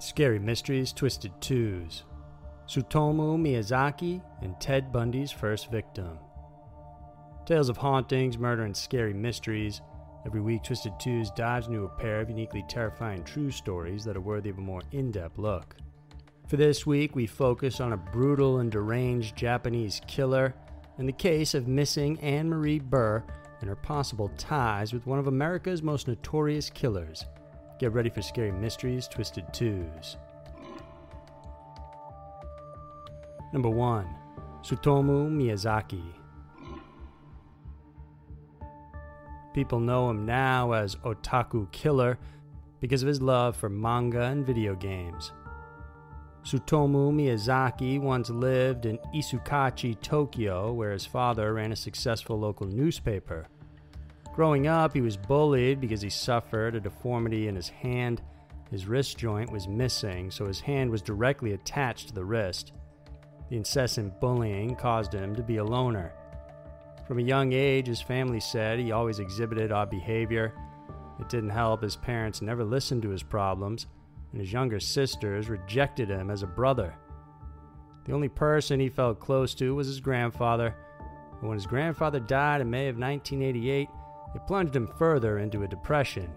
Scary Mysteries Twisted Twos. Tsutomu Miyazaki and Ted Bundy's first victim. Tales of hauntings, murder, and scary mysteries. Every week, Twisted Twos dives into a pair of uniquely terrifying true stories that are worthy of a more in depth look. For this week, we focus on a brutal and deranged Japanese killer and the case of missing Ann Marie Burr and her possible ties with one of America's most notorious killers. Get ready for Scary Mysteries Twisted Twos. Number 1 Tsutomu Miyazaki. People know him now as Otaku Killer because of his love for manga and video games. Tsutomu Miyazaki once lived in Itsukaichi, Tokyo, where his father ran a successful local newspaper. Growing up, he was bullied because he suffered a deformity in his hand. His wrist joint was missing, so his hand was directly attached to the wrist. The incessant bullying caused him to be a loner. From a young age, his family said he always exhibited odd behavior. It didn't help, his parents never listened to his problems, and his younger sisters rejected him as a brother. The only person he felt close to was his grandfather. But when his grandfather died in May of 1988, it plunged him further into a depression.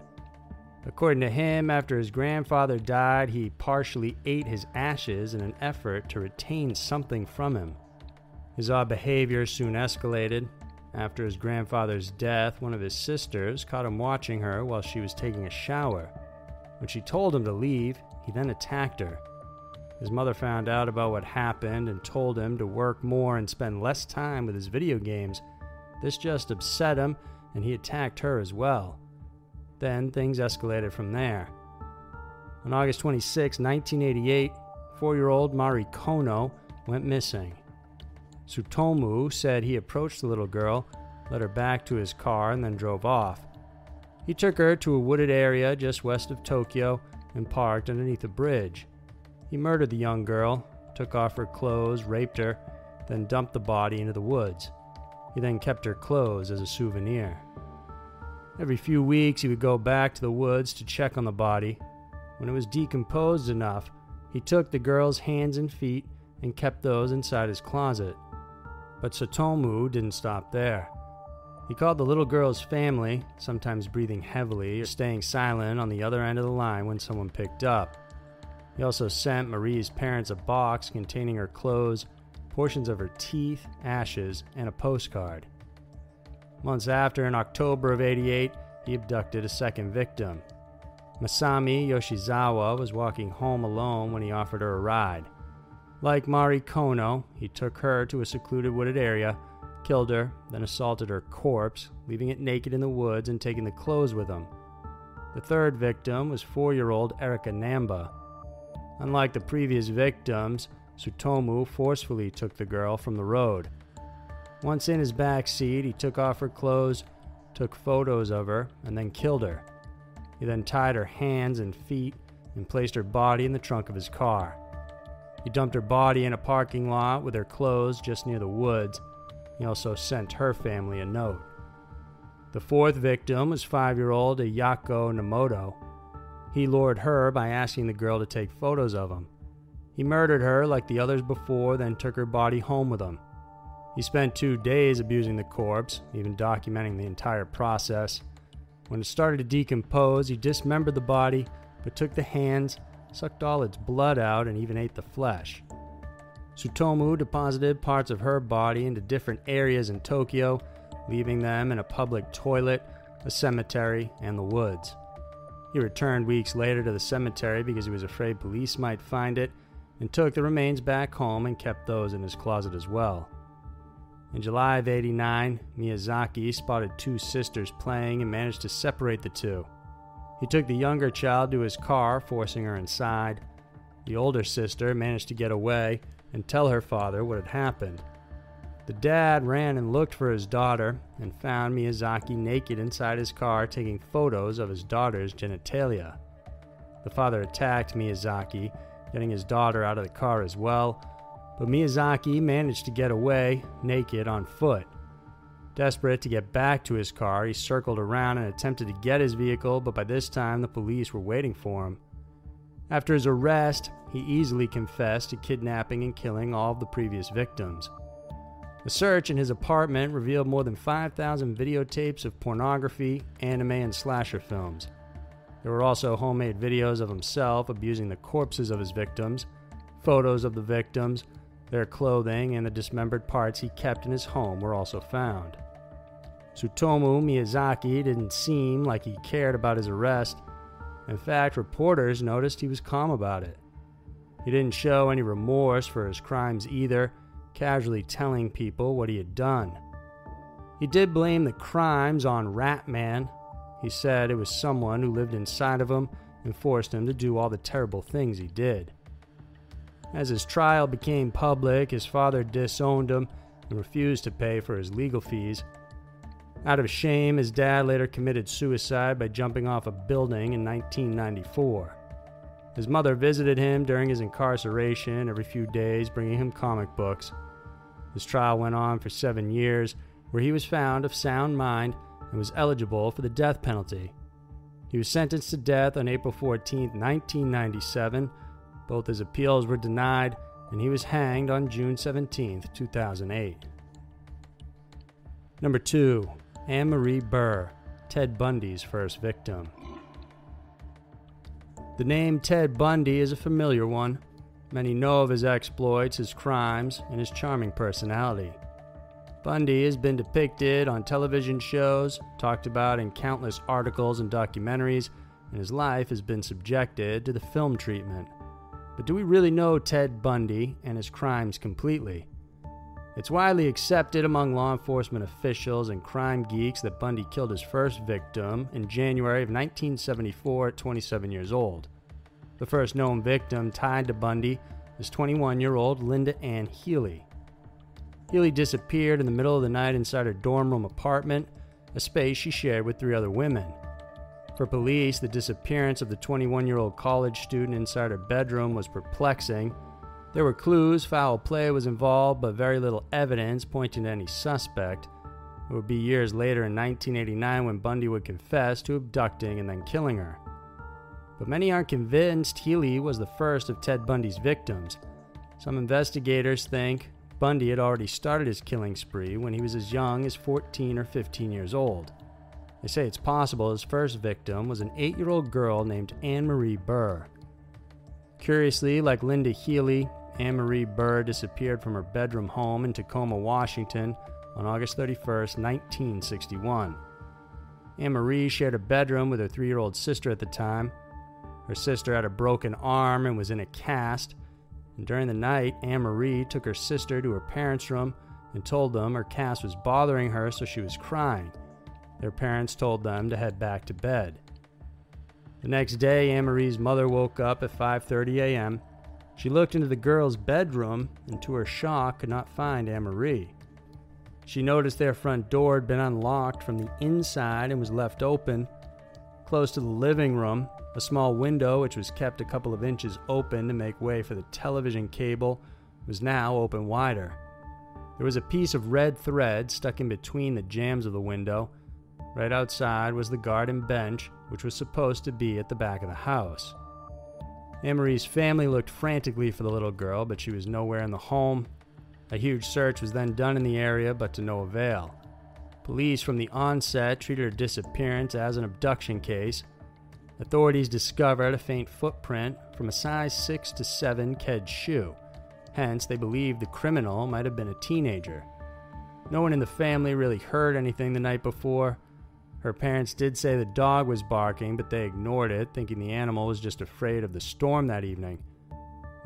According to him, after his grandfather died, he partially ate his ashes in an effort to retain something from him. His odd behavior soon escalated. After his grandfather's death, one of his sisters caught him watching her while she was taking a shower. When she told him to leave, he then attacked her. His mother found out about what happened and told him to work more and spend less time with his video games. This just upset him, and he attacked her as well. Then things escalated from there. On August 26, 1988, four year old Mari Kono went missing. Tsutomu said he approached the little girl, led her back to his car, and then drove off. He took her to a wooded area just west of Tokyo and parked underneath a bridge. He murdered the young girl, took off her clothes, raped her, then dumped the body into the woods. He then kept her clothes as a souvenir. Every few weeks, he would go back to the woods to check on the body. When it was decomposed enough, he took the girl's hands and feet and kept those inside his closet. But Tsutomu didn't stop there. He called the little girl's family, sometimes breathing heavily or staying silent on the other end of the line when someone picked up. He also sent Mari's parents a box containing her clothes, portions of her teeth, ashes, and a postcard. Months after, in October of 88, he abducted a second victim. Masami Yoshizawa was walking home alone when he offered her a ride. Like Mari Kono, he took her to a secluded wooded area, killed her, then assaulted her corpse, leaving it naked in the woods and taking the clothes with him. The third victim was four year old Erika Namba. Unlike the previous victims, Tsutomu forcefully took the girl from the road. Once in his back seat, he took off her clothes, took photos of her, and then killed her. He then tied her hands and feet and placed her body in the trunk of his car. He dumped her body in a parking lot with her clothes just near the woods. He also sent her family a note. The fourth victim was five year old Ayako Nomoto. He lured her by asking the girl to take photos of him. He murdered her like the others before, then took her body home with him. He spent two days abusing the corpse, even documenting the entire process. When it started to decompose, he dismembered the body, but took the hands, sucked all its blood out, and even ate the flesh. Tsutomu deposited parts of her body into different areas in Tokyo, leaving them in a public toilet, a cemetery, and the woods. He returned weeks later to the cemetery because he was afraid police might find it and took the remains back home and kept those in his closet as well. In July of 89, Miyazaki spotted two sisters playing and managed to separate the two. He took the younger child to his car, forcing her inside. The older sister managed to get away and tell her father what had happened. The dad ran and looked for his daughter and found Miyazaki naked inside his car taking photos of his daughter's genitalia. The father attacked Miyazaki, getting his daughter out of the car as well, but Miyazaki managed to get away, naked on foot. Desperate to get back to his car, he circled around and attempted to get his vehicle, but by this time the police were waiting for him. After his arrest, he easily confessed to kidnapping and killing all of the previous victims. The search in his apartment revealed more than 5,000 videotapes of pornography, anime, and slasher films. There were also homemade videos of himself abusing the corpses of his victims, photos of the victims, their clothing, and the dismembered parts he kept in his home were also found. Tsutomu Miyazaki didn't seem like he cared about his arrest. In fact, reporters noticed he was calm about it. He didn't show any remorse for his crimes either, casually telling people what he had done. He did blame the crimes on Ratman. He said it was someone who lived inside of him and forced him to do all the terrible things he did. As his trial became public, his father disowned him and refused to pay for his legal fees. Out of shame, his dad later committed suicide by jumping off a building in 1994. His mother visited him during his incarceration every few days, bringing him comic books. His trial went on for seven years, where he was found of sound mind and was eligible for the death penalty. He was sentenced to death on April 14, 1997. Both his appeals were denied, and he was hanged on June 17, 2008. Number 2. Ann Marie Burr, Ted Bundy's first victim. The name Ted Bundy is a familiar one. Many know of his exploits, his crimes, and his charming personality. Bundy has been depicted on television shows, talked about in countless articles and documentaries, and his life has been subjected to the film treatment. But do we really know Ted Bundy and his crimes completely? It's widely accepted among law enforcement officials and crime geeks that Bundy killed his first victim in January of 1974 at 27 years old. The first known victim tied to Bundy was 21 year old Linda Ann Healy. Healy disappeared in the middle of the night inside her dorm room apartment, a space she shared with three other women. For police, the disappearance of the 21 year old college student inside her bedroom was perplexing there were clues foul play was involved, but very little evidence pointing to any suspect. It would be years later in 1989 when Bundy would confess to abducting and then killing her. But many aren't convinced Healy was the first of Ted Bundy's victims. Some investigators think Bundy had already started his killing spree when he was as young as 14 or 15 years old. They say it's possible his first victim was an 8 year old girl named Ann Marie Burr. Curiously, like Linda Healy, Ann Marie Burr disappeared from her bedroom home in Tacoma, Washington on August 31, 1961. Ann Marie shared a bedroom with her three year old sister at the time. Her sister had a broken arm and was in a cast. And during the night, Ann Marie took her sister to her parents' room and told them her cast was bothering her, so she was crying. Their parents told them to head back to bed. The next day, Ann Marie's mother woke up at 5:30 a.m. She looked into the girl's bedroom and, to her shock, could not find Ann Marie. She noticed their front door had been unlocked from the inside and was left open. Close to the living room, a small window, which was kept a couple of inches open to make way for the television cable, was now open wider. There was a piece of red thread stuck in between the jambs of the window. Right outside was the garden bench, which was supposed to be at the back of the house. Marie's family looked frantically for the little girl, but she was nowhere in the home. A huge search was then done in the area, but to no avail. Police from the onset treated her disappearance as an abduction case. Authorities discovered a faint footprint from a size 6 to 7 ked shoe. Hence, they believed the criminal might have been a teenager. No one in the family really heard anything the night before. Her parents did say the dog was barking, but they ignored it, thinking the animal was just afraid of the storm that evening.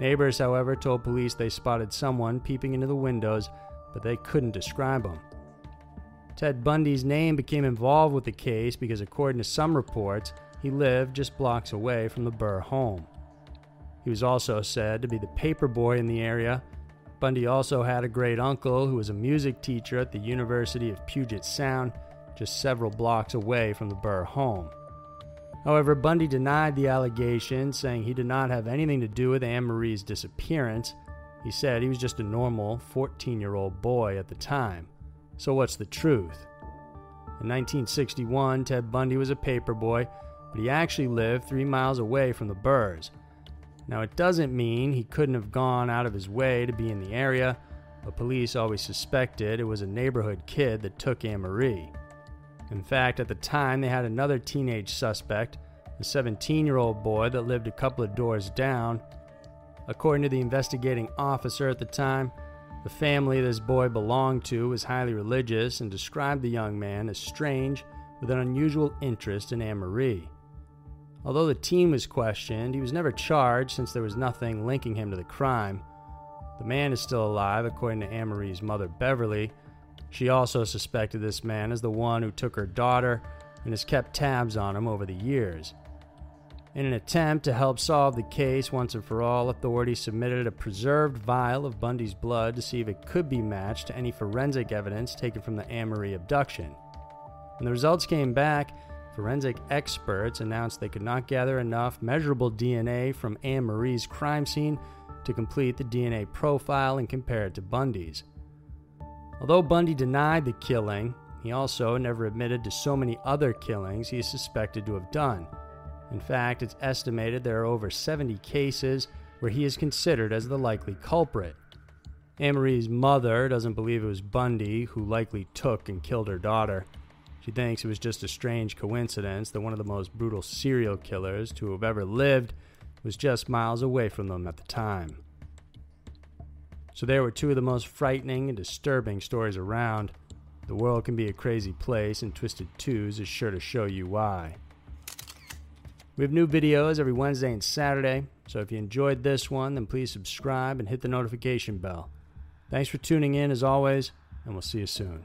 Neighbors, however, told police they spotted someone peeping into the windows, but they couldn't describe him. Ted Bundy's name became involved with the case because, according to some reports, he lived just blocks away from the Burr home. He was also said to be the paper boy in the area. Bundy also had a great uncle who was a music teacher at the University of Puget Sound, just several blocks away from the Burr home. However, Bundy denied the allegation, saying he did not have anything to do with Ann Marie's disappearance. He said he was just a normal 14 year old boy at the time. So, what's the truth? In 1961, Ted Bundy was a paperboy, but he actually lived three miles away from the Burrs. Now, it doesn't mean he couldn't have gone out of his way to be in the area, but police always suspected it was a neighborhood kid that took Ann Marie. In fact, at the time, they had another teenage suspect, a 17 year old boy that lived a couple of doors down. According to the investigating officer at the time, the family this boy belonged to was highly religious and described the young man as strange with an unusual interest in Ann Marie. Although the teen was questioned, he was never charged since there was nothing linking him to the crime. The man is still alive, according to Ann Marie's mother, Beverly. She also suspected this man as the one who took her daughter and has kept tabs on him over the years. In an attempt to help solve the case once and for all, authorities submitted a preserved vial of Bundy's blood to see if it could be matched to any forensic evidence taken from the Marie abduction. When the results came back, forensic experts announced they could not gather enough measurable DNA from Ann Marie's crime scene to complete the DNA profile and compare it to Bundy's. Although Bundy denied the killing, he also never admitted to so many other killings he is suspected to have done. In fact, it's estimated there are over 70 cases where he is considered as the likely culprit. Marie's mother doesn't believe it was Bundy who likely took and killed her daughter. She thinks it was just a strange coincidence that one of the most brutal serial killers to have ever lived was just miles away from them at the time. So, there were two of the most frightening and disturbing stories around. The world can be a crazy place, and Twisted Twos is sure to show you why. We have new videos every Wednesday and Saturday, so if you enjoyed this one, then please subscribe and hit the notification bell. Thanks for tuning in as always, and we'll see you soon.